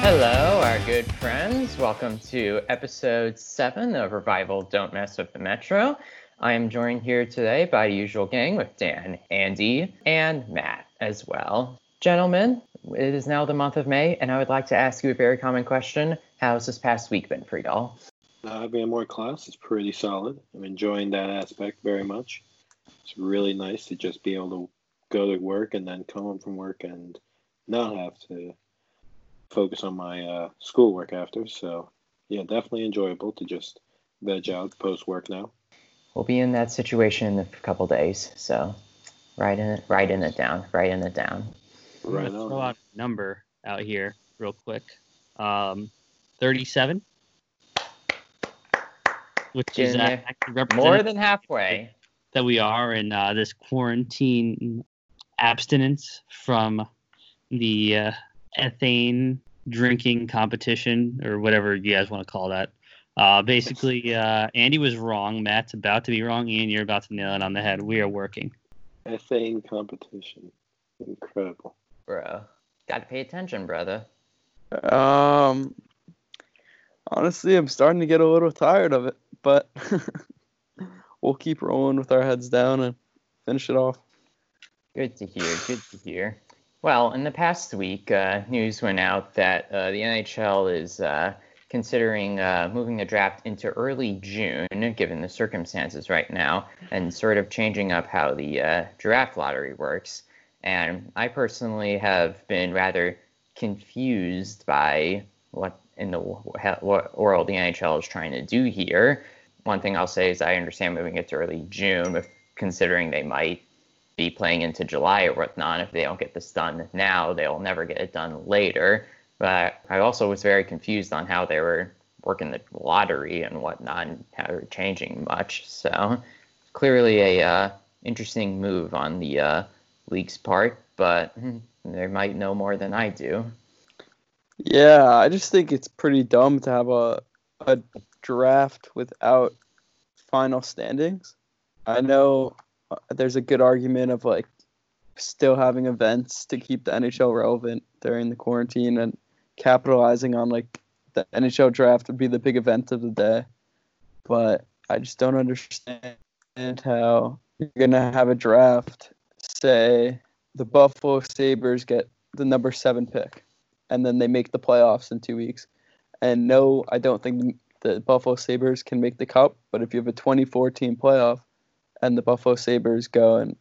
Hello, our good friends. Welcome to episode seven of Revival Don't Mess with the Metro. I am joined here today by usual gang with Dan, Andy, and Matt as well. Gentlemen, it is now the month of May, and I would like to ask you a very common question. How's this past week been for y'all? Uh, having more class is pretty solid. I'm enjoying that aspect very much. It's really nice to just be able to go to work and then come home from work and not have to focus on my uh, schoolwork after. So, yeah, definitely enjoyable to just veg out post work now. We'll be in that situation in a couple days, so write in it, write in it down, write in it down. I'm throw out a number out here real quick. Um, 37, which is Getting uh, there. actually More than halfway. that we are in uh, this quarantine abstinence from the uh, ethane drinking competition or whatever you guys want to call that. Uh, basically, uh, Andy was wrong. Matt's about to be wrong. Ian, you're about to nail it on the head. We are working. Ethane competition. Incredible. Bro, gotta pay attention, brother. Um, honestly, I'm starting to get a little tired of it, but we'll keep rolling with our heads down and finish it off. Good to hear. Good to hear. Well, in the past week, uh, news went out that uh, the NHL is uh, considering uh, moving the draft into early June, given the circumstances right now, and sort of changing up how the uh, draft lottery works. And I personally have been rather confused by what in the what world the NHL is trying to do here. One thing I'll say is I understand moving it to early June, considering they might be playing into July or whatnot. If they don't get this done now, they'll never get it done later. But I also was very confused on how they were working the lottery and whatnot, and how they were changing much. So clearly a uh, interesting move on the uh, league's part, but they might know more than I do. Yeah, I just think it's pretty dumb to have a a draft without final standings. I know there's a good argument of like still having events to keep the NHL relevant during the quarantine and capitalizing on like the NHL draft would be the big event of the day. But I just don't understand how you're gonna have a draft. Say the Buffalo Sabres get the number seven pick, and then they make the playoffs in two weeks. And no, I don't think the Buffalo Sabres can make the cup. But if you have a 24 team playoff, and the Buffalo Sabres go and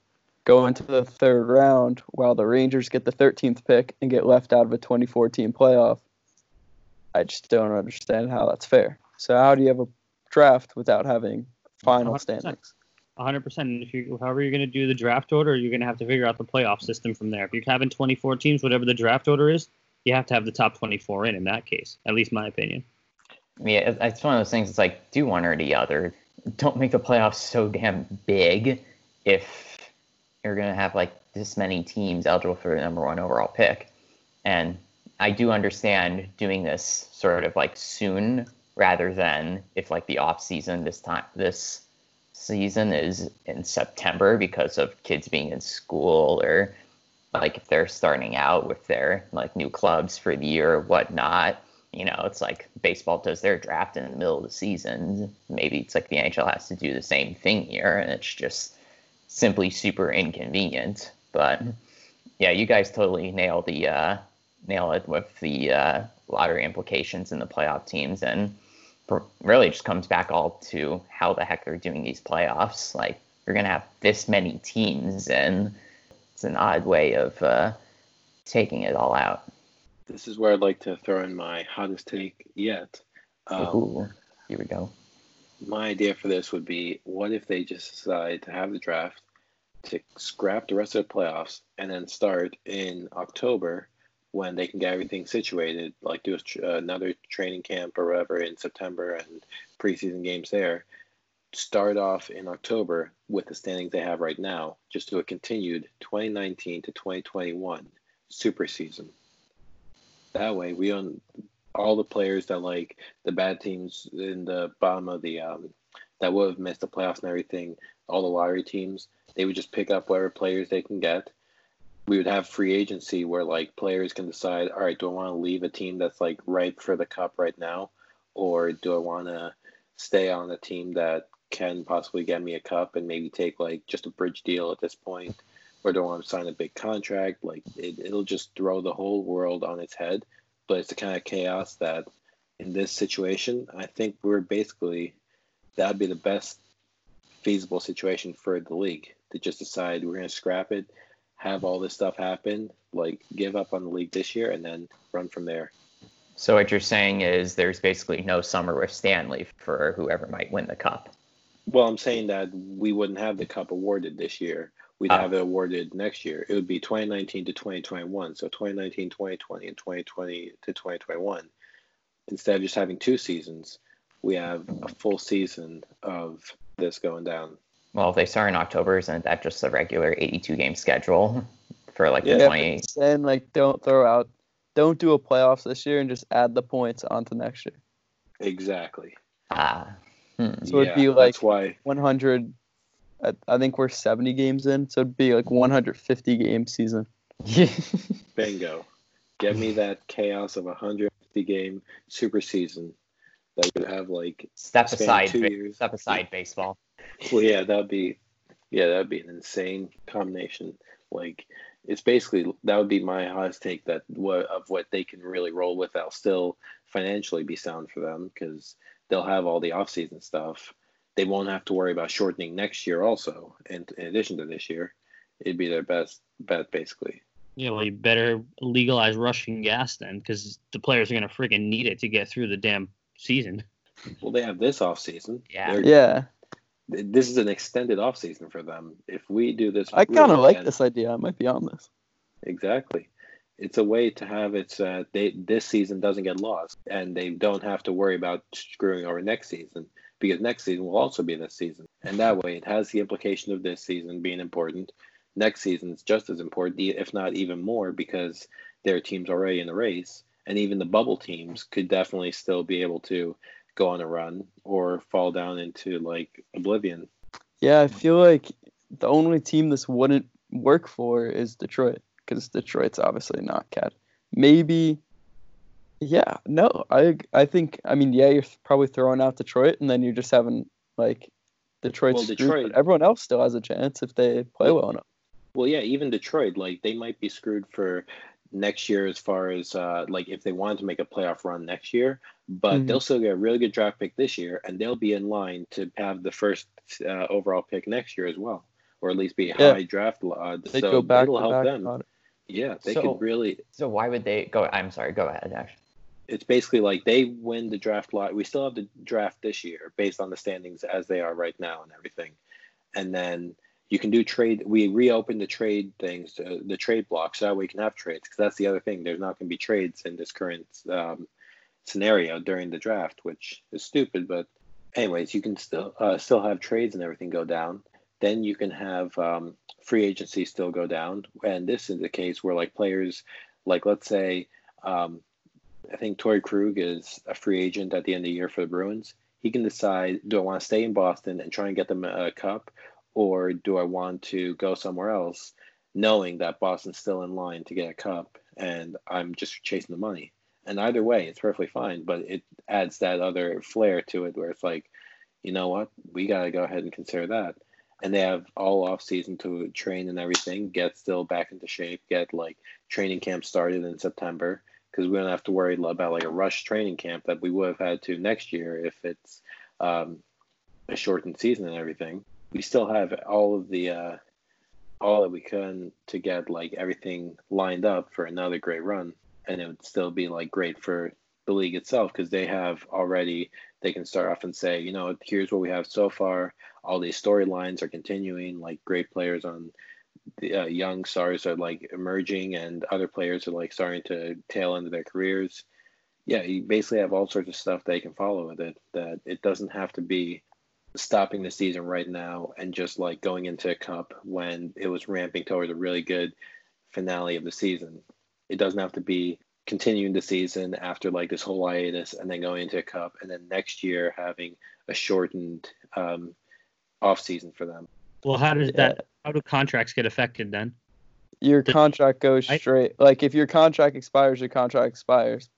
go into the third round, while the Rangers get the 13th pick and get left out of a 24 team playoff, I just don't understand how that's fair. So how do you have a draft without having final 100%. standings? 100%. And if you, however you're going to do the draft order, you're going to have to figure out the playoff system from there. If you're having 24 teams, whatever the draft order is, you have to have the top 24 in. In that case, at least my opinion. Yeah, it's one of those things. It's like do one or the other. Don't make the playoffs so damn big if you're gonna have like this many teams eligible for the number one overall pick. And I do understand doing this sort of like soon rather than if like the off season this time this season is in September because of kids being in school or like if they're starting out with their like new clubs for the year or whatnot you know, it's like baseball does their draft in the middle of the season. Maybe it's like the NHL has to do the same thing here, and it's just simply super inconvenient. But yeah, you guys totally nail the uh, nail it with the uh, lottery implications in the playoff teams, and really just comes back all to how the heck they're doing these playoffs. Like you're gonna have this many teams, and it's an odd way of uh, taking it all out. This is where I'd like to throw in my hottest take yet. Um, Ooh, here we go. my idea for this would be what if they just decide to have the draft to scrap the rest of the playoffs and then start in October when they can get everything situated, like do a, tr- another training camp or whatever in September and preseason games there. Start off in October with the standings they have right now, just do a continued 2019 to 2021 super season. That way, we own all the players that like the bad teams in the bottom of the um, that would have missed the playoffs and everything. All the lottery teams, they would just pick up whatever players they can get. we would have free agency where like players can decide, all right, do I want to leave a team that's like ripe for the cup right now, or do I want to stay on a team that can possibly get me a cup and maybe take like just a bridge deal at this point, or don't want to sign a big contract? Like it, it'll just throw the whole world on its head. But it's the kind of chaos that in this situation, I think we're basically that'd be the best feasible situation for the league to just decide we're going to scrap it, have all this stuff happen, like give up on the league this year, and then run from there. So what you're saying is there's basically no summer with Stanley for whoever might win the cup. Well, I'm saying that we wouldn't have the cup awarded this year. We'd Ah. have it awarded next year. It would be 2019 to 2021. So 2019, 2020, and 2020 to 2021. Instead of just having two seasons, we have a full season of this going down. Well, if they start in October, isn't that just a regular 82 game schedule for like Yeah. the Yeah, 20? and like don't throw out, don't do a playoffs this year and just add the points onto next year. Exactly. Ah, hmm. So it'd be like- that's why 100. I, I think we're 70 games in, so it'd be like 150 game season. bingo. Get me that chaos of a 150 game super season that would have like step aside, two ba- years. step aside baseball. Well, yeah, that'd be, yeah, that'd be an insane combination. Like, it's basically that would be my hottest take that what of what they can really roll with. That'll still financially be sound for them because they'll have all the offseason stuff. They won't have to worry about shortening next year. Also, and in addition to this year, it'd be their best bet basically. Yeah, well, you better legalize Russian gas then, because the players are gonna freaking need it to get through the damn season. Well, they have this offseason. Yeah. They're- Yeah, This is an extended off season for them. If we do this, I kind of like this idea. I might be on this. Exactly. It's a way to have it uh, they this season doesn't get lost and they don't have to worry about screwing over next season because next season will also be this season. And that way it has the implication of this season being important. Next season is just as important, if not even more, because there are teams already in the race. And even the bubble teams could definitely still be able to go on a run or fall down into like oblivion. Yeah, I feel like the only team this wouldn't work for is Detroit because Detroit's obviously not cat. Maybe, yeah, no, I I think I mean yeah, you're probably throwing out Detroit and then you're just having like Detroit. Well, screwed, Detroit- but everyone else still has a chance if they play well enough. Well, yeah, even Detroit, like they might be screwed for next year as far as uh, like if they wanted to make a playoff run next year, but Mhm. they'll still get a really good draft pick this year, and they'll be in line to have the first uh, overall pick next year as well, or at least be a Yeah. high draft odds. They so go back it'll to help back them. it. Yeah, they So- could really. So why would they go? I'm sorry. Go ahead, Ash. It's basically like they win the draft lot. We still have the draft this year based on the standings as they are right now and everything, and then you can do trade. We reopen the trade things, uh, the trade blocks, so that way we can have trades. Because that's the other thing. There's not going to be trades in this current um, scenario during the draft, which is stupid. But anyways, you can still uh, still have trades and everything go down. Then you can have um, free agency still go down, and this is the case where like players, like let's say, um, I think Torrey Krug is a free agent at the end of the year for the Bruins. He can decide: do I want to stay in Boston and try and get them a cup, or do I want to go somewhere else, knowing that Boston's still in line to get a cup, and I'm just chasing the money. And either way, it's perfectly fine, but it adds that other flair to it where it's like, you know what, we got to go ahead and consider that. And they have all off season to train and everything, get still back into shape, get like training camp started in September because we don't have to worry about like a rush training camp that we would have had to next year if it's um, a shortened season and everything. We still have all of the uh, all that we can to get like everything lined up for another great run, and it would still be like great for the league itself because they have already they can start off and say, you know, here's what we have so far. All these storylines are continuing, like great players on uh, young stars are like emerging, and other players are like starting to tail into their careers. Yeah, you basically have all sorts of stuff that you can follow with it. That it doesn't have to be stopping the season right now and just like going into a cup when it was ramping towards a really good finale of the season. It doesn't have to be continuing the season after like this whole hiatus and then going into a cup and then next year having a shortened um, off season for them. Well, how does Yeah. that? How do contracts get affected then? Your The- contract goes I- straight. Like if your contract expires, your contract expires.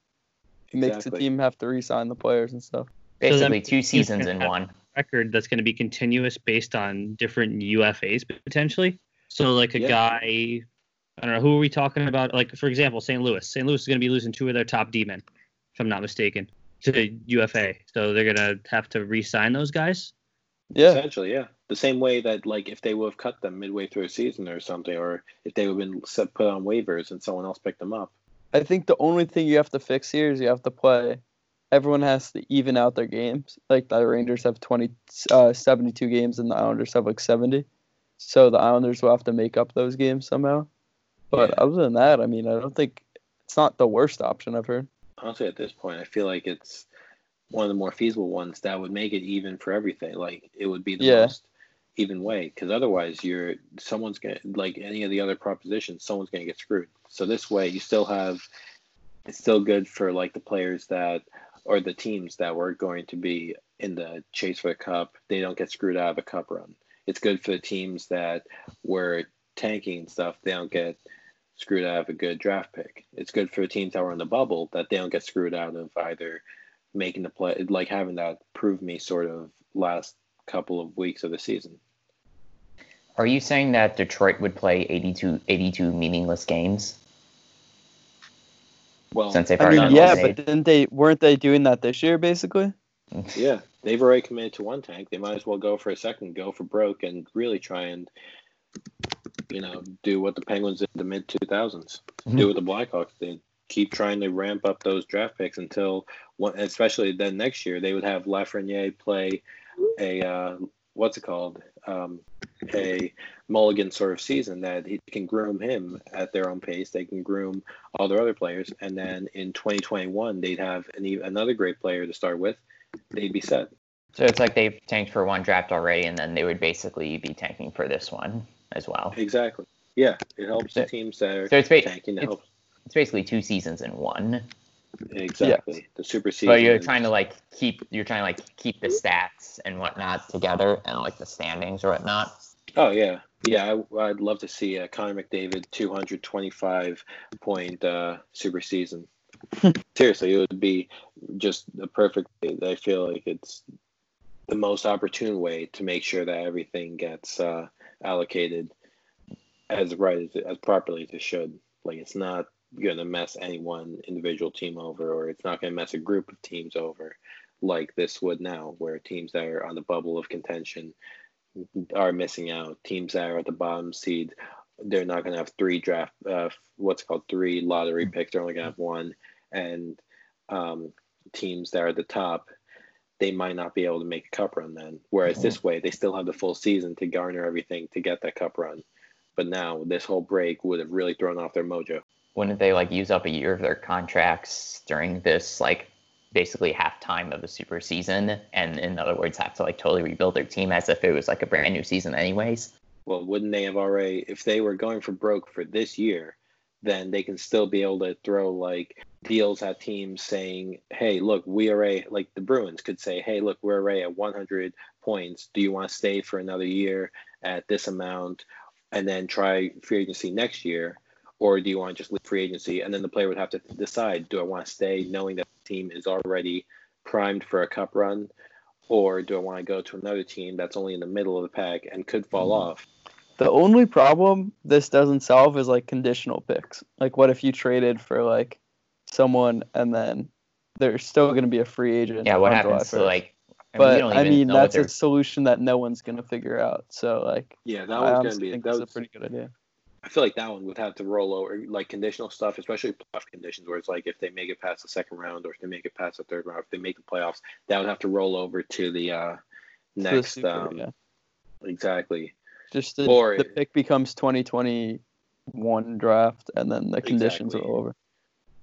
It makes the team have to re-sign the players and stuff. Basically, means two seasons in one. record that's going to be continuous based on different UFAs potentially. So like a Yeah. guy, I don't know who are we talking about? Like for example, St. Louis. St. Louis is going to be losing two of their top D men, if I'm not mistaken, to UFA. So they're going to have to re-sign those guys. Yeah, Essentially, yeah. The same way that like if they would have cut them midway through a season or something, or if they would have been set, put on waivers and someone else picked them up. I think the only thing you have to fix here is you have to play. Everyone has to even out their games. Like the Rangers have 20, uh, 72 games and the Islanders have like 70. So the Islanders will have to make up those games somehow. But Yeah. other than that, I mean, I don't think it's not the worst option I've heard. Honestly, at this point, I feel like it's one of the more feasible ones that would make it even for everything. Like it would be the Yeah. most even way, because otherwise, you're someone's gonna like any of the other propositions, someone's gonna get screwed. So this way, you still have it's still good for like the players that or the teams that were going to be in the chase for the cup. They don't get screwed out of a cup run. It's good for the teams that were tanking and stuff. They don't get screwed out of a good draft pick. It's good for the teams that were in the bubble that they don't get screwed out of either making the play, like having that prove me sort of last couple of weeks of the season. Are you saying that Detroit would play 82, 82 meaningless games Well, since they've I mean, yeah, made? but didn't they? Weren't they doing that this year, basically? yeah, they've already committed to one tank. They might as well go for a second, go for broke, and really try and you know do what the Penguins did in the mid two thousands. Mm-hmm. Do what the Blackhawks did. Keep trying to ramp up those draft picks until one, especially then next year they would have Lafreniere play a uh, what's it called um, a mulligan sort of season that he can groom him at their own pace. They can groom all their other players, and then in 2021 they'd have an, another great player to start with. They'd be set. So it's like they've tanked for one draft already, and then they would basically be tanking for this one as well. Exactly. Yeah, it helps the So- teams that are So it's, ba- tanking. It it's, helps. It's basically two seasons in one. Exactly. The super season. But you're trying to like keep you're trying to like keep the stats and whatnot together and like the standings or whatnot. Oh yeah, yeah. I, I'd love to see a Connor McDavid 225 point uh, super season. Seriously, it would be just the perfect. I feel like it's the most opportune way to make sure that everything gets uh, allocated as right as, as properly as it should. Like it's not going to mess any one individual team over, or it's not going to mess a group of teams over, like this would now, where teams that are on the bubble of contention are missing out. Teams that are at the bottom seed, they're not going to have three draft, uh, what's called three lottery picks. They're only going to have one, and um, teams that are at the top, they might not be able to make a cup run then. Whereas this way, they still have the full season to garner everything to get that cup run. But now this whole break would have really thrown off their mojo. Wouldn't they like use up a year of their contracts during this like basically half time of the super season and in other words have to like totally rebuild their team as if it was like a brand new season anyways? Well, wouldn't they have already, if they were going for broke for this year, then they can still be able to throw like deals at teams saying, hey, look, we are a, like the Bruins could say, hey, look, we're already at 100 points. Do you want to stay for another year at this amount and then try free agency next year? Or do you want to just leave free agency? And then the player would have to decide, do I want to stay knowing that the team is already primed for a cup run? Or do I want to go to another team that's only in the middle of the pack and could fall mm-hmm. off? The only problem this doesn't solve is like conditional picks. Like, what if you traded for like someone and then they're still going to be a free agent? Yeah, what happens to like I But don't I mean, that's a solution that no one's going to figure out. So, like, Yeah, that I one's gonna honestly be think that that's was, a pretty good idea. I feel like that one would have to roll over like conditional stuff, especially playoff conditions where it's like if they make it past the second round or if they make it past the third round, if they make the playoffs, that would have to roll over to the uh To the next Super, um yeah. exactly. Just the, or- the pick becomes 2021 draft, and then the conditions Exactly. are over.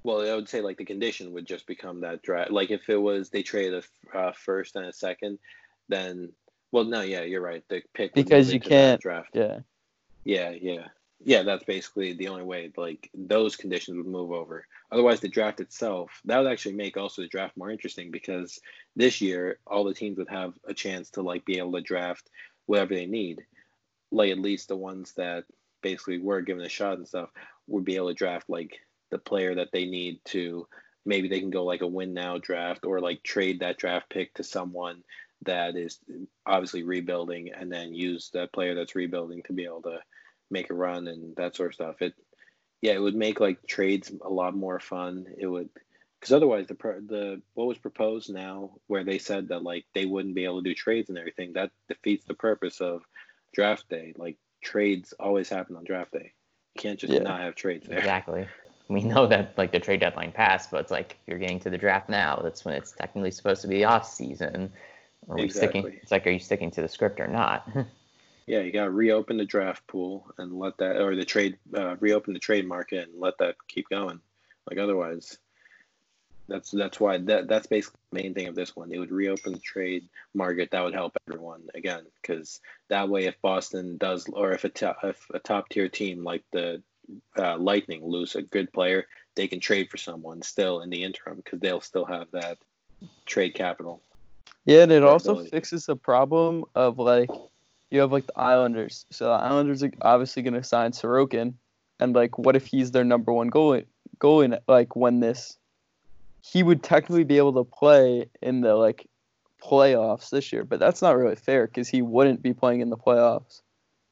Well, I would say like the condition would just become that draft. Like if it was they traded a uh, first and a second, then well, no, yeah, you're right. The pick would Because you can't- draft. Yeah. Yeah, yeah. Yeah, that's basically the only way like those conditions would move over. Otherwise the draft itself, that would actually make also the draft more interesting because this year all the teams would have a chance to like be able to draft whatever they need. Like at least the ones that basically were given a shot and stuff would be able to draft like the player that they need to maybe they can go like a win now draft or like trade that draft pick to someone that is obviously rebuilding and then use that player that's rebuilding to be able to make a run and that sort of stuff. It yeah, it would make like trades a lot more fun. It would because otherwise the the what was proposed now where they said that like they wouldn't be able to do trades and everything that defeats the purpose of draft day. Like trades always happen on draft day. You can't just yeah. not have trades there. Exactly. We know that like the trade deadline passed, but it's like you're getting to the draft now. That's when it's technically supposed to be the off season. Are we exactly. sticking? It's like, are you sticking to the script or not? yeah, you got to reopen the draft pool and let that, or the trade, uh, reopen the trade market and let that keep going. Like otherwise, that's that's why that that's basically the main thing of this one. It would reopen the trade market. That would help everyone again, because that way, if Boston does, or if a top, if a top tier team like the uh, Lightning lose a good player, they can trade for someone still in the interim because they'll still have that trade capital. Yeah, and it also fixes the problem of like you have like the Islanders. So the Islanders are obviously going to sign Sorokin, and like, what if he's their number one goalie? Goalie like when this, he would technically be able to play in the like playoffs this year, but that's not really fair because he wouldn't be playing in the playoffs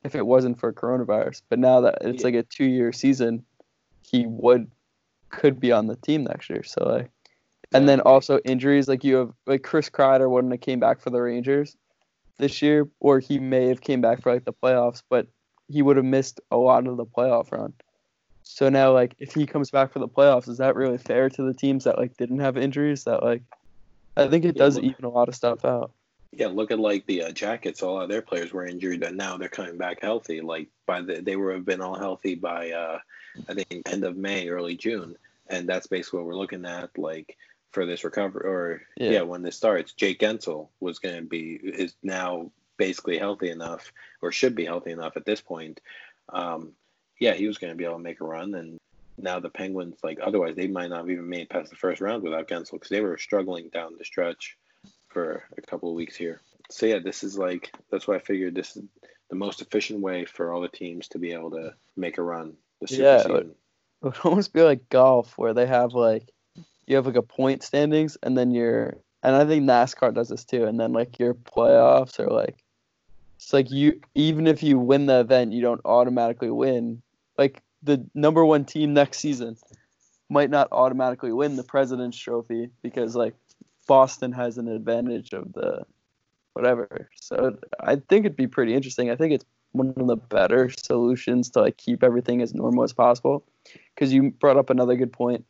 if it wasn't for coronavirus. But now that it's yeah. like a two-year season, he would could be on the team next year. So like, and then also injuries like you have like Chris Kreider wouldn't have came back for the Rangers this year, or he may have came back for like the playoffs, but he would have missed a lot of the playoff run. So now, like, if he comes back for the playoffs, is that really fair to the teams that like didn't have injuries? That like, I think it does yeah, even a lot of stuff out. Yeah, look at like the uh, Jackets. All of their players were injured, and now they're coming back healthy. Like by the they were have been all healthy by uh, I think end of May, early June, and that's basically what we're looking at. Like for this recovery, or yeah, yeah when this starts, Jake Guentzel was going to be is now basically healthy enough, or should be healthy enough at this point. Um, yeah, he was going to be able to make a run, and now the Penguins, like otherwise, they might not have even made past the first round without Guentzel because they were struggling down the stretch for a couple of weeks here. So yeah, this is like that's why I figured this is the most efficient way for all the teams to be able to make a run. yeah, it would, it would almost be like golf where they have like you have like a point standings and then your and I think NASCAR does this too, and then like your playoffs are like it's like you even if you win the event, you don't automatically win. Like the number one team next season might not automatically win the President's Trophy because like Boston has an advantage of the whatever. So I think it'd be pretty interesting. I think it's one of the better solutions to like keep everything as normal as possible. Because you brought up another good point.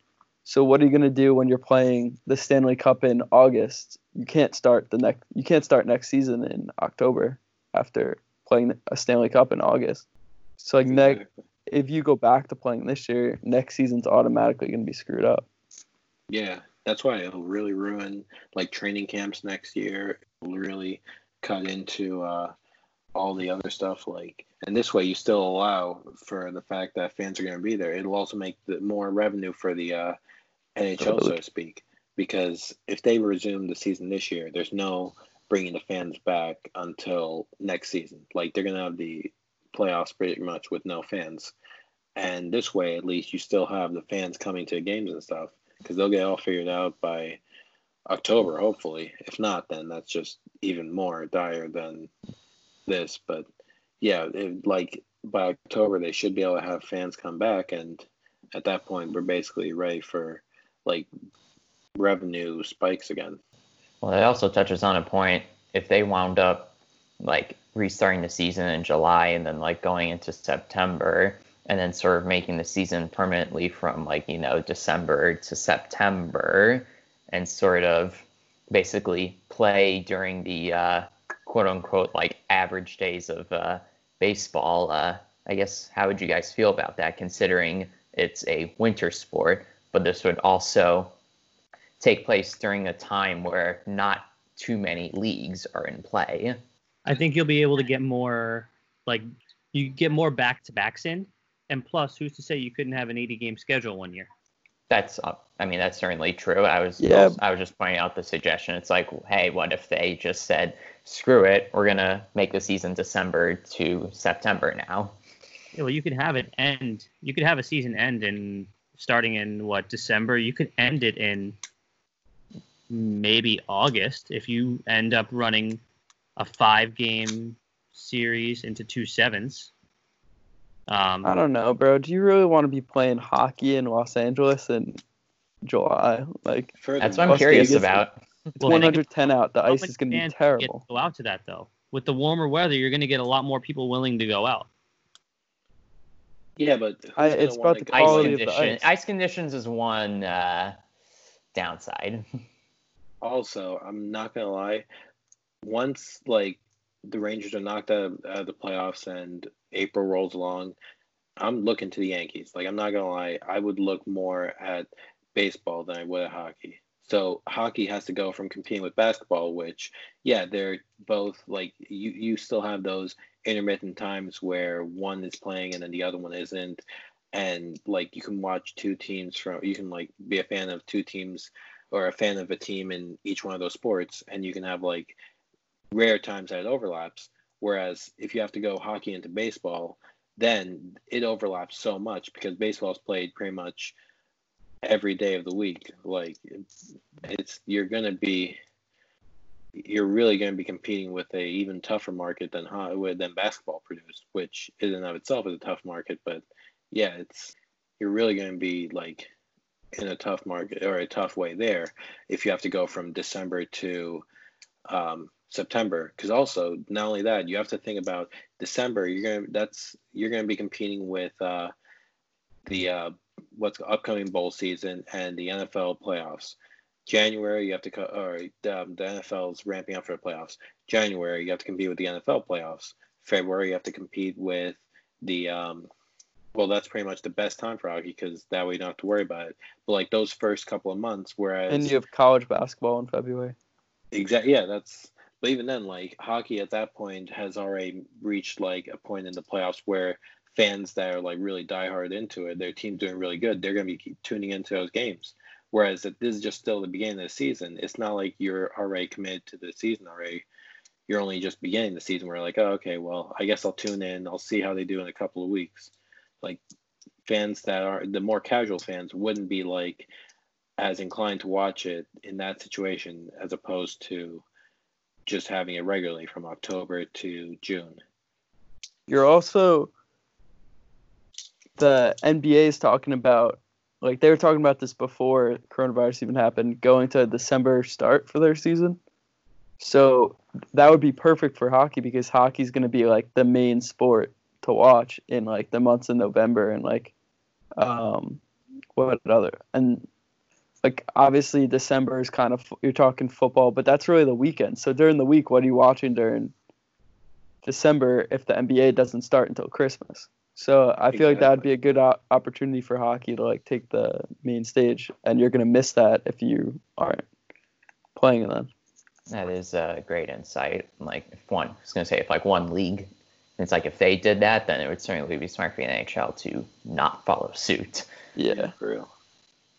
So what are you gonna do when you're playing the Stanley Cup in August? You can't start the next. You can't start next season in October after playing a Stanley Cup in August. So like next, if you go back to playing this year, next season's automatically gonna be screwed up. Yeah, that's why it'll really ruin like training camps next year. It'll really cut into uh, all the other stuff like and this way you still allow for the fact that fans are going to be there it'll also make the more revenue for the uh, NHL, so to speak. Because if they resume the season this year, there's no bringing the fans back until next season. Like they're gonna have the playoffs pretty much with no fans, and this way at least you still have the fans coming to games and stuff because they'll get all figured out by October, hopefully. If not, then that's just even more dire than this. But yeah, it, like by October they should be able to have fans come back, and at that point we're basically ready for like revenue spikes again. Well, it also touches on a point if they wound up like restarting the season in July and then like going into September and then sort of making the season permanently from like, you know, December to September and sort of basically play during the uh, quote unquote like average days of uh, baseball. Uh, I guess how would you guys feel about that considering it's a winter sport? but this would also take place during a time where not too many leagues are in play. I think you'll be able to get more, like, you get more back to backs in. And plus, who's to say you couldn't have an 80 game schedule one year? That's, uh, I mean, that's certainly true. I was, yeah. I was just pointing out the suggestion. It's like, hey, what if they just said, screw it, we're gonna make the season December to September now. Yeah, well, you could have it end. You could have a season end in starting in what December. You could end it in maybe August if you end up running a five game series into two sevens. Um, I don't know, bro. Do you really want to be playing hockey in Los Angeles in July? Like, That's what I'm Las curious Vegas- about. it's Well, 110 out. The ice is going to be fans get terrible. to Go out to that though. With the warmer weather, you're going to get a lot more people willing to go out. Yeah, but I- it's wanna about the go- Ice, quality condition, ice. ice conditions is one uh, downside. Also, I'm not gonna lie. Once like the Rangers are knocked out of, out of the playoffs and April rolls along, I'm looking to the Yankees. Like I'm not gonna lie, I would look more at baseball than I would at hockey. So hockey has to go from competing with basketball, which yeah, they're both like you. You still have those intermittent times where one is playing and then the other one isn't, and like you can watch two teams from. You can like be a fan of two teams or a fan of a team in each one of those sports, and you can have like rare times that it overlaps. Whereas if you have to go hockey into baseball, then it overlaps so much because baseball is played pretty much every day of the week. Like it's you're gonna be you're really going to be competing with a even tougher market than with- than basketball produced, which in and of itself is a tough market. But yeah, it's you're really going to be like in a tough market or a tough way there if you have to go from December to um, September. Because also not only that, you have to think about December. You're gonna that's you're going to be competing with uh, the uh, what's upcoming bowl season and the NFL playoffs. January, you have to co- or um, the NFL's ramping up for the playoffs. January, you have to compete with the NFL playoffs. February, you have to compete with the um, well, that's pretty much the best time for hockey because that way you don't have to worry about it. But like those first couple of months, whereas And you have college basketball in February. Exactly. Yeah, that's. But even then, like hockey at that point has already reached like a point in the playoffs where fans that are like really diehard into it, their team's doing really good, they're gonna be keep tuning into those games. Whereas if this is just still the beginning of the season, it's not like you're already committed to the season already. You're only just beginning the season. Where like, oh, okay, well, I guess I'll tune in. I'll see how they do in a couple of weeks. Like fans that are the more casual fans wouldn't be like as inclined to watch it in that situation as opposed to just having it regularly from October to June. You're also the NBA is talking about like they were talking about this before coronavirus even happened, going to a December start for their season. So that would be perfect for hockey because hockey's going to be like the main sport to watch in like the months of November and like um what other and like obviously December is kind of you're talking football, but that's really the weekend. So during the week, what are you watching during December if the NBA doesn't start until Christmas? So I feel like that would be a good o- opportunity for hockey to like take the main stage, and you're gonna miss that if you aren't playing it then. That is a great insight. Like if one, I was gonna say if like one league, it's like if they did that, then it would certainly be smart for the NHL to not follow suit. Yeah. for real.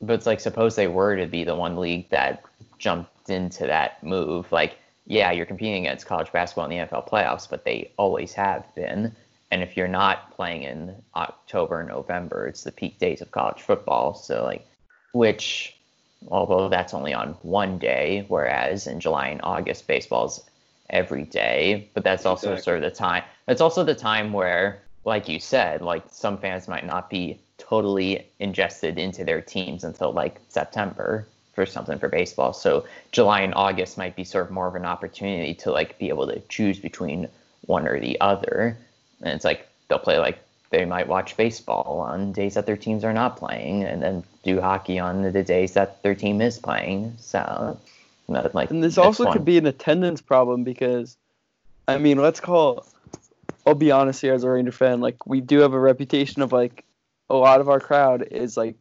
But it's like suppose they were to be the one league that jumped into that move. Like, yeah, you're competing against college basketball in the NFL playoffs, but they always have been. And if you're not playing in October, November, it's the peak days of college football. So like, which, although that's only on one day, whereas in July and August baseball's every day. But that's also Exactly. sort of the time. It's also the time where, like you said, like some fans might not be totally ingested into their teams until like September for something for baseball. So July and August might be sort of more of an opportunity to like be able to choose between one or the other. And it's like they'll play like they might watch baseball on days that their teams are not playing and then do hockey on the days that their team is playing. So like And this also one. could be an attendance problem because, I mean, let's call. I'll be honest here as a Ranger fan. Like we do have a reputation of like a lot of our crowd is like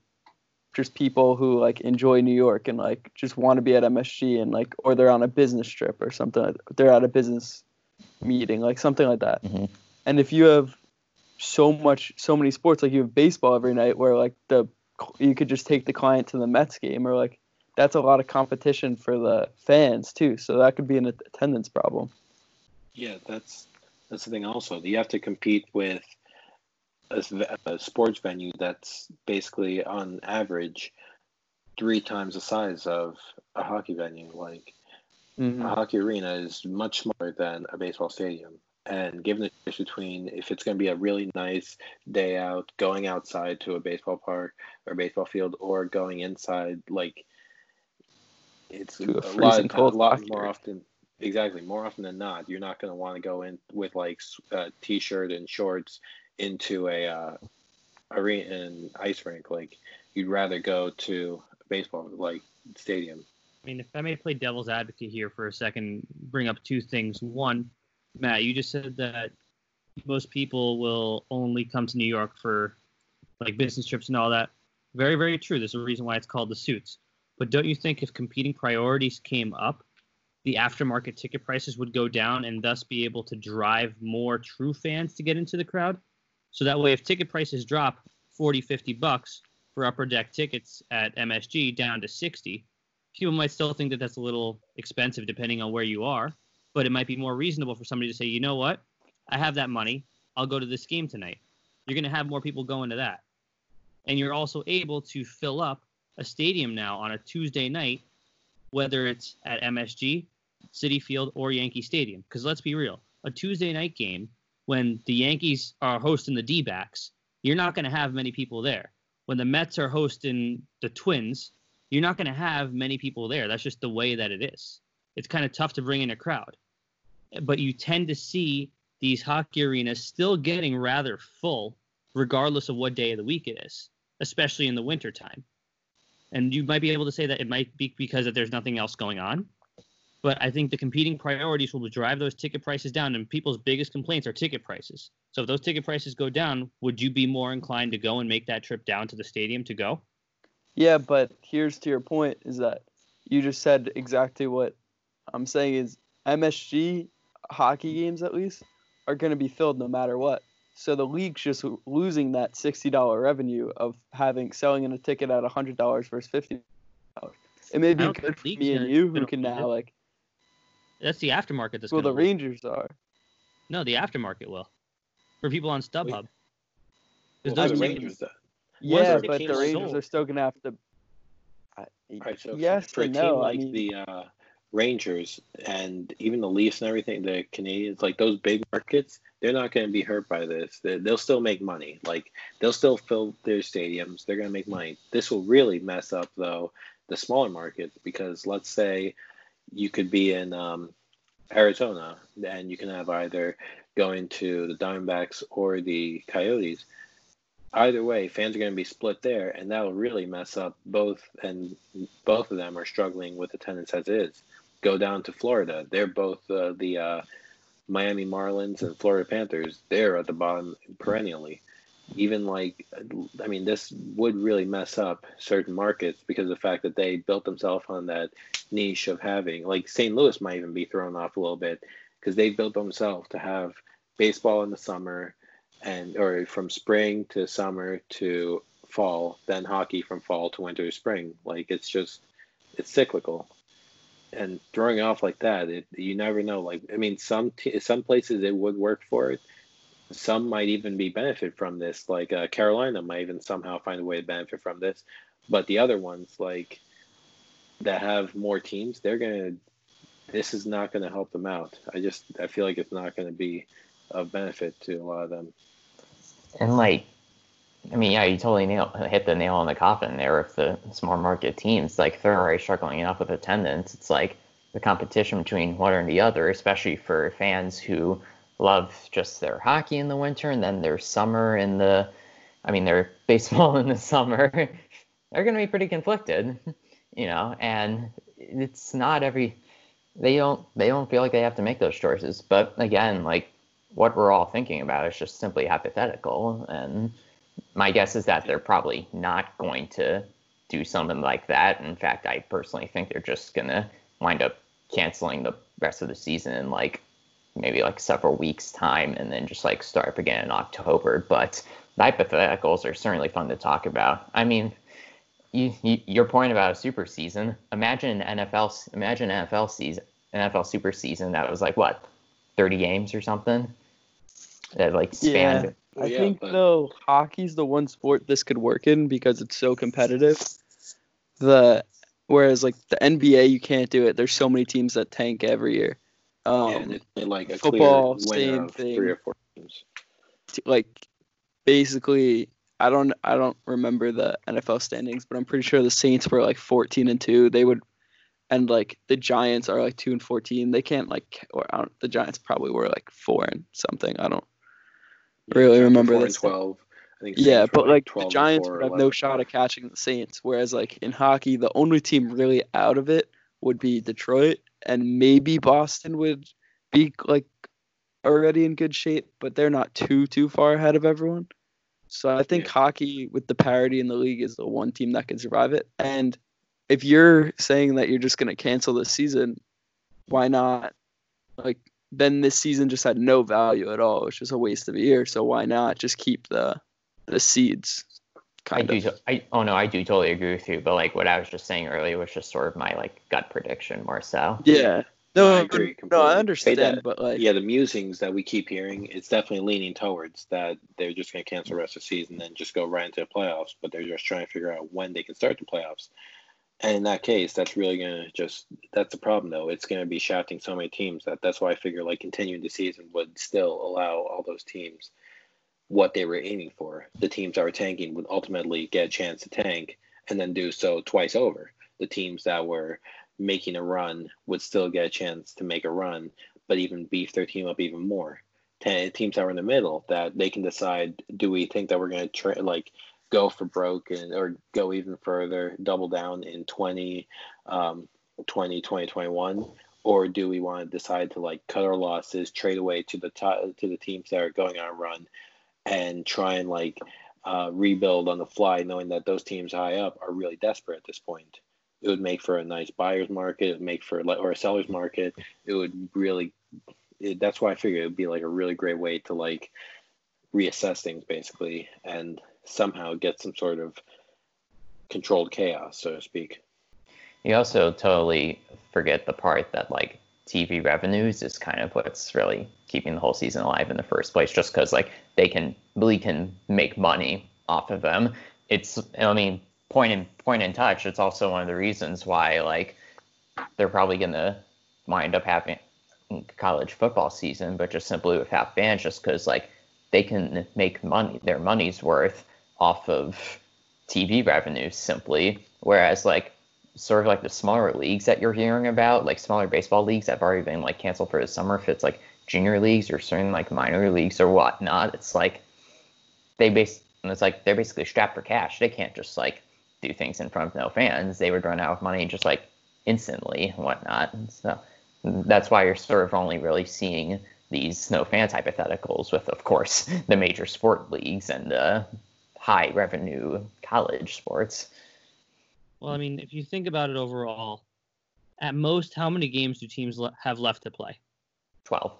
just people who like enjoy New York and like just want to be at MSG and like or they're on a business trip or something. like- They're at a business meeting, like something like that. Mhm. And if you have so much, so many sports, like you have baseball every night, where like the you could just take the client to the Mets game or like that's a lot of competition for the fans too. So that could be an attendance problem. Yeah, that's that's the thing. Also, you have to compete with a, a sports venue that's basically on average three times the size of a hockey venue. Like Mhm. a hockey arena is much smaller than a baseball stadium. And given the difference between if it's going to be a really nice day out, going outside to a baseball park or baseball field, or going inside, like it's a a, lot, cold a lot more often. Exactly, more often than not, you're not going to want to go in with like a t-shirt and shorts into a uh, arena and ice rink. Like you'd rather go to a baseball like stadium. I mean, if I may play devil's advocate here for a second, bring up two things. One, Matt, you just said that most people will only come to New York for like business trips and all that. Very, very true. There's a reason why it's called the suits. But don't you think if competing priorities came up, the aftermarket ticket prices would go down and thus be able to drive more true fans to get into the crowd? So that way, if ticket prices drop 40, 50 bucks for upper deck tickets at MSG down to 60, people might still think that that's a little expensive depending on where you are, but it might be more reasonable for somebody to say, you know what, I have that money, I'll go to this game tonight. You're going to have more people going to that. And you're also able to fill up a stadium now on a Tuesday night, whether it's at MSG, Citi Field, or Yankee Stadium. Because let's be real, a Tuesday night game when the Yankees are hosting the D backs, you're not going to have many people there. When the Mets are hosting the Twins, you're not going to have many people there. That's just the way that it is. It's kind of tough to bring in a crowd. But you tend to see these hockey arenas still getting rather full, regardless of what day of the week it is, especially in the wintertime. And you might be able to say that it might be because that there's nothing else going on. But I think the competing priorities will drive those ticket prices down, and people's biggest complaints are ticket prices. So if those ticket prices go down, would you be more inclined to go and make that trip down to the stadium to go? Yeah, but here's to your point is that you just said exactly what I'm saying is MSG hockey games at least are going to be filled no matter what. So the league's just losing that sixty dollar revenue of having selling in a ticket at hundred dollars versus fifty dollars. It may be good for me and you who can now like That's the aftermarket that's well the to Rangers are. No, the aftermarket will. For people on StubHub. Well, Because for those the Rangers, though. Yeah, the but the Rangers sold. are still going to have to. I, All right, so yes for a team no. like I mean, the uh, Rangers and even the Leafs and everything, the Canadiens, like those big markets, they're not going to be hurt by this. They, they'll still make money. Like they'll still fill their stadiums. They're going to make money. This will really mess up though the smaller markets because let's say you could be in um, Arizona and you can have either going to the Diamondbacks or the Coyotes either way, fans are going to be split there, and that'll really mess up both. And both of them are struggling with attendance as is. Go down to Florida; they're both uh, the uh, Miami Marlins and Florida Panthers. They're at the bottom perennially. Even like, I mean, this would really mess up certain markets because of the fact that they built themselves on that niche of having, like, St. Louis might even be thrown off a little bit because they built themselves to have baseball in the summer and or from spring to summer to fall, then hockey from fall to winter to spring. Like it's just it's cyclical, and throwing off like that, it, you never know. Like I mean, some t- some places it would work for it. Some might even be benefit from this. Like uh, Carolina might even somehow find a way to benefit from this, but the other ones like that have more teams, they're gonna. This is not going to help them out. I just I feel like it's not going to be of benefit to a lot of them. And like, I mean, yeah, you totally nail, hit the nail on the coffin there with the small market teams. Like, they're already struggling enough with attendance. It's like the competition between one and the other, especially for fans who love just their hockey in the winter and then their summer in the, I mean, their baseball in the summer. they're going to be pretty conflicted, you know, and it's not every. They don't. They don't feel like they have to make those choices. But again, like what we're all thinking about is just simply hypothetical. And my guess is that they're probably not going to do something like that. In fact, I personally think they're just going to wind up canceling the rest of the season in like maybe like several weeks' time and then just like start up again in October. But the hypotheticals are certainly fun to talk about. I mean, you, you, your point about a super season. Imagine NFL. Imagine NFL season, NFL super season that was like what, thirty games or something. that like span. I oh, Yeah, think but- though hockey's the one sport this could work in because it's so competitive. The whereas like the NBA you can't do it. There's so many teams that tank every year. Um, yeah, and like a football, same thing. three or four teams. like basically I don't I don't remember the NFL standings, but I'm pretty sure the Saints were like 14 and 2. They would and like the Giants are like 2 and 14. They can't like or I don't, the Giants probably were like 4 and something. I don't Really Giants were remember four this. Twelve. I think. Yeah, but like the 12 and Giants would have 11 no shot four. at catching the Saints whereas like in hockey the only team really out of it would be Detroit and maybe Boston would be like already in good shape, but they're not too too far ahead of everyone. So I think Yeah. hockey with the parity in the league is the one team that can survive it. And if you're saying that you're just going to cancel this season, why not? Like then this season just had no value at all. It's just a waste of a year. So why not just keep the the seeds? I Kind do. of. to- I oh no, I do totally agree with you. But like what I was just saying earlier was just sort of my like gut prediction more so. Yeah. No, I I agree No. I understand, that- but like, Yeah, the musings that we keep hearing, it's definitely leaning towards that they're just going to cancel the rest of the season and just go right into the playoffs. But they're just trying to figure out when they can start the playoffs. And in that case, that's really going to just that's the problem though. It's going to be shafting so many teams that that's why I figure like continuing the season would still allow all those teams what they were aiming for. The teams that were tanking would ultimately get a chance to tank and then do so twice over. The teams that were making a run would still get a chance to make a run, but even beef their team up even more. Teams that were in the middle that they can decide: do we think that we're going to tra- like go for broke and or go even further, double down in 20, um, 20, 2021, or do we want to decide to like cut our losses, trade away to the to the teams that are going on a run, and try and like uh, rebuild on the fly, knowing that those teams high up are really desperate at this point. It would make for a nice buyer's market. It would make for like or a seller's market. It would really. It, that's why I figured it would be like a really great way to like reassess things basically and somehow get some sort of controlled chaos, so to speak. You also totally forget the part that like TV revenues is kind of what's really keeping the whole season alive in the first place, just because like they can really can make money off of them. It's I mean point in point in touch. It's also one of the reasons why like they're probably gonna wind up having college football season, but just simply without fans, just because like they can make money their money's worth off of TV revenues simply, whereas like sort of like the smaller leagues that you're hearing about, like smaller baseball leagues that have already been like canceled for the summer, if it's like junior leagues or certain like minor leagues or whatnot, it's like they base it's like they're basically strapped for cash. They can't just like do things in front of no fans. They would run out of money just like instantly and whatnot. So that's why you're sort of only really seeing these no fans hypotheticals with, of course, the major sport leagues and the high revenue college sports. Well, I mean, if you think about it overall, at most, how many games do teams le- have left to play? 12.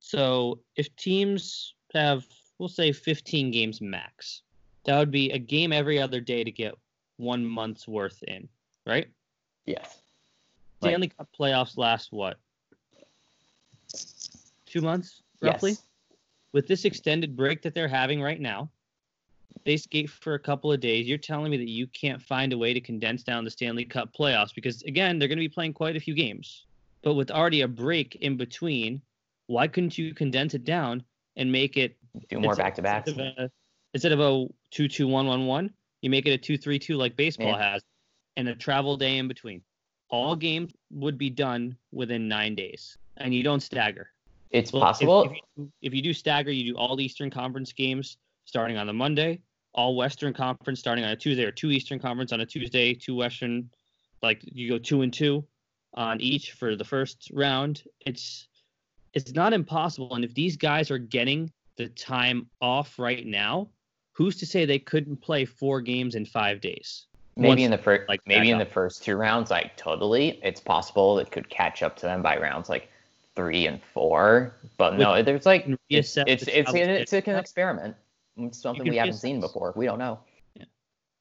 So if teams have, we'll say, 15 games max, that would be a game every other day to get one month's worth in, right? Yes. Stanley Cup playoffs last what? Two months, roughly? Yes. With this extended break that they're having right now, they skate for a couple of days. You're telling me that you can't find a way to condense down the Stanley Cup playoffs because, again, they're going to be playing quite a few games. But with already a break in between, why couldn't you condense it down and make it Do more back to backs. instead of a- Instead of a 2 2 1 1 1, you make it a 2 3 2 like baseball Yeah. has, and a travel day in between. All games would be done within nine days, and you don't stagger. It's Well, if- possible. If, you, if you do stagger, you do all Eastern Conference games starting on the Monday, all Western Conference starting on a Tuesday, or two Eastern Conference on a Tuesday, two Western. Like you go two and two on each for the first round. It's it's not impossible, and if these guys are getting the time off right now, who's to say they couldn't play four games in five days? maybe once, in the first like, maybe in the first two rounds, like totally, it's possible it could catch up to them by rounds like three and four. But no, there's like it's it's the it's, it's, an experiment. It's something we haven't seen before. We don't know. Yeah.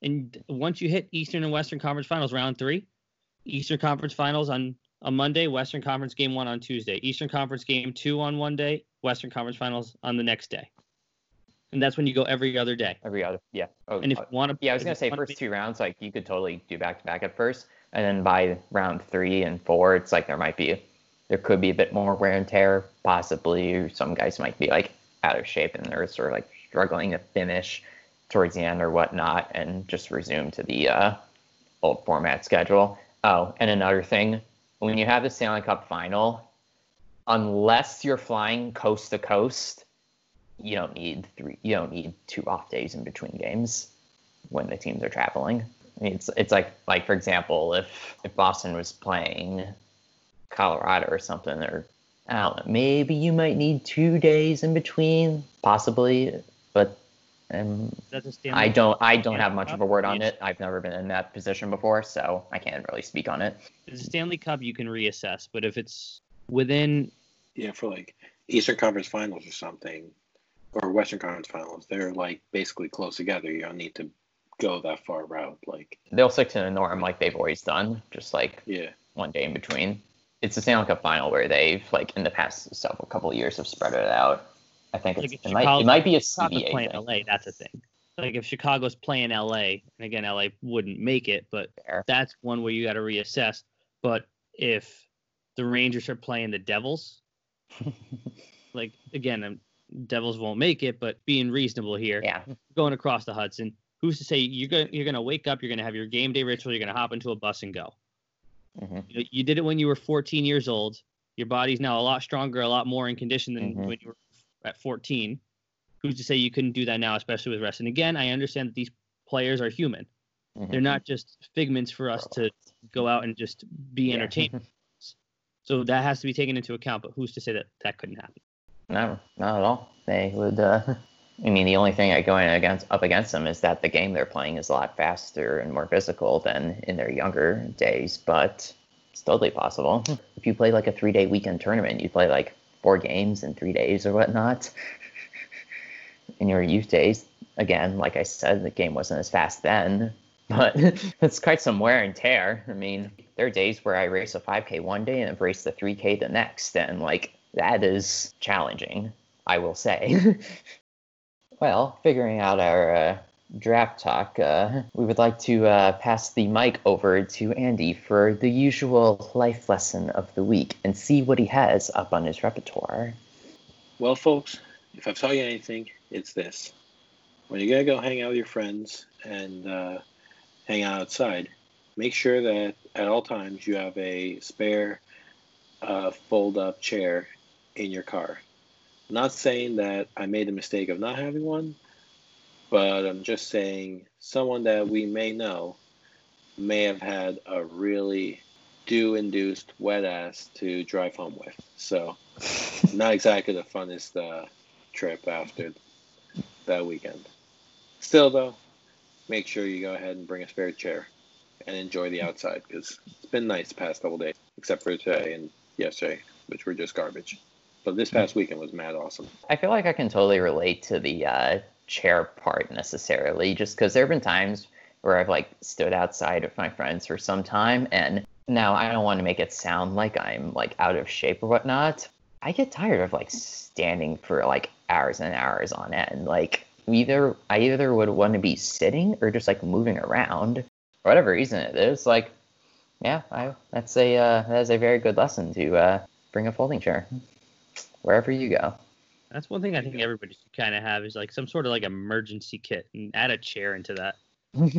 And once you hit Eastern and Western Conference Finals round three, Eastern Conference Finals on a Monday, Western Conference game one on Tuesday, Eastern Conference game two on one day, Western Conference Finals on the next day, and that's when you go every other day. Every other, yeah. Oh, And if uh, you want to, yeah, I was gonna say first two rounds, like you could totally do back to back at first, and then by round three and four, it's like there might be, there could be a bit more wear and tear, possibly. Or some guys might be like out of shape and they're sort of like struggling to finish towards the end or whatnot, and just resume to the uh, old format schedule. Oh, and another thing, when you have the Stanley Cup final, unless you're flying coast to coast, you don't need three. You don't need two off days in between games when the teams are traveling. It's it's like like for example, if if Boston was playing Colorado or something, or I don't know, maybe you might need two days in between, possibly, but um, That's a Stanley I don't I don't have much of a word on it. I've never been in that position before, so I can't really speak on it. The Stanley Cup you can reassess, but if it's within Yeah, for like Eastern Conference Finals or something, or Western Conference Finals, they're like basically close together. You don't need to go that far out. Like, They'll stick to the norm like they've always done, just like yeah, one day in between. It's the Stanley Cup final where they've like in the past several couple of years have spread it out. I think Like it might it might be a Chicago's CBA playing thing. LA, that's a thing. Like if Chicago's playing LA, and again LA wouldn't make it, but Fair. that's one where you got to reassess. But if the Rangers are playing the Devils, like again, um, Devils won't make it, but being reasonable here, Yeah, going across the Hudson, who's to say you're gonna you're gonna wake up, you're gonna have your game day ritual, you're gonna hop into a bus and go. Mhm. You, you did it when you were 14 years old. Your body's now a lot stronger, a lot more in condition than Mhm. when you were at 14. Who's to say you couldn't do that now, especially with rest? And again, I understand that these players are human. Mhm. They're not just figments for us to go out and just be Yeah. entertained. So that has to be taken into account. But who's to say that that couldn't happen? No, not at all. They would. Uh, I mean, the only thing going against up against them is that the game they're playing is a lot faster and more physical than in their younger days. But it's totally possible. If you play like a three-day weekend tournament, you play like four games in three days or whatnot. in your youth days, again, like I said, the game wasn't as fast then. But it's quite some wear and tear. I mean, there are days where I race a 5K one day and I've raced the 3K the next, and like that is challenging, I will say. well, figuring out our uh, draft talk, uh, we would like to uh, pass the mic over to Andy for the usual life lesson of the week and see what he has up on his repertoire. Well, folks, if I've taught you anything, it's this. When you're going to go hang out with your friends and uh, hang out outside, make sure that at all times you have a spare uh, fold up chair in your car. not saying that I made the mistake of not having one, but I'm just saying someone that we may know may have had a really dew induced wet ass to drive home with. So, not exactly the funnest uh, trip after that weekend. Still, though, make sure you go ahead and bring a spare chair and enjoy the outside because it's been nice the past couple days, except for today and yesterday, which were just garbage. But this past weekend was mad awesome. I feel like I can totally relate to the uh, chair part necessarily, just because there have been times where I've like stood outside with my friends for some time, and now I don't want to make it sound like I'm like out of shape or whatnot. I get tired of like standing for like hours and hours on end. Like either I either would want to be sitting or just like moving around, for whatever reason it is. Like, yeah, I, that's a uh, that is a very good lesson to uh, bring a folding chair wherever you go. That's one thing I think everybody should kind of have is like some sort of like emergency kit and add a chair into that.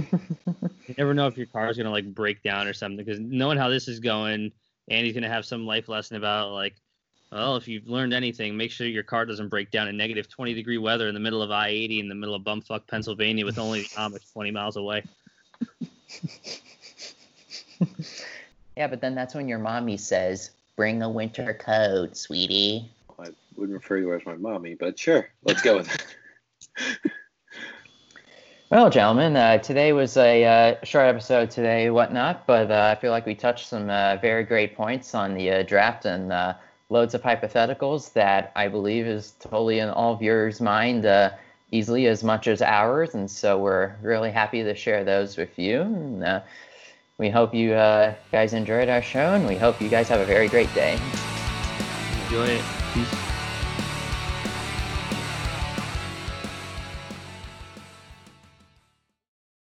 You never know if your car is gonna like break down or something because knowing how this is going, Andy's gonna have some life lesson about like, well, if you've learned anything, make sure your car doesn't break down in negative 20 degree weather in the middle of I-80 in the middle of bumfuck Pennsylvania with only the Amish 20 miles away. Yeah, but then that's when your mommy says, "Bring a winter coat, sweetie." I wouldn't refer to her as my mommy, but sure, let's go with it. Well, gentlemen, uh, today was a uh, short episode today, whatnot, but uh, I feel like we touched some uh, very great points on the uh, draft and uh, loads of hypotheticals that I believe is totally in all viewers' mind uh, easily as much as ours, and so we're really happy to share those with you. And, uh, we hope you uh, guys enjoyed our show, and we hope you guys have a very great day. Enjoy it. Peace.